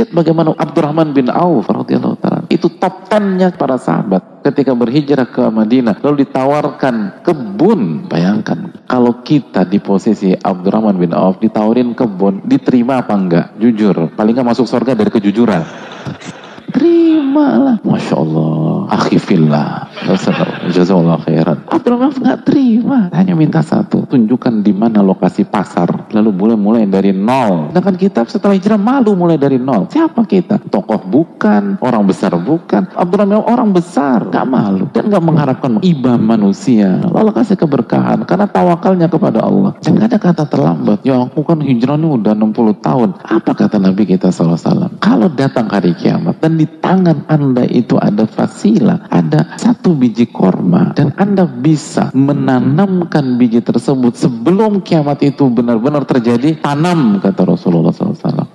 Lihat bagaimana Abdurrahman bin Auf radhiyallahu taala itu top 10-nya para sahabat ketika berhijrah ke Madinah lalu ditawarkan kebun. Bayangkan kalau kita di posisi Abdurrahman bin Auf ditawarin kebun, diterima apa enggak? Jujur, paling enggak masuk surga dari kejujuran. Terimalah. Masya Allah. Akhifillah. Jazakallah khairan. Abdul Maaf nggak terima. Hanya minta satu. Tunjukkan di mana lokasi pasar. Lalu mulai mulai dari nol. Sedangkan kita setelah hijrah malu mulai dari nol. Siapa kita? Tokoh bukan. Orang besar bukan. Abdul Maaf orang besar. Gak malu. Dan gak mengharapkan iba manusia. Allah kasih keberkahan. Karena tawakalnya kepada Allah. Dan gak ada kata terlambat. Ya aku kan hijrahnya udah 60 tahun. Apa kata Nabi kita SAW? Kalau datang hari kiamat dan di tangan Anda itu ada fasilah, ada satu biji korma, dan Anda bisa menanamkan biji tersebut sebelum kiamat itu benar-benar terjadi, tanam, kata Rasulullah SAW.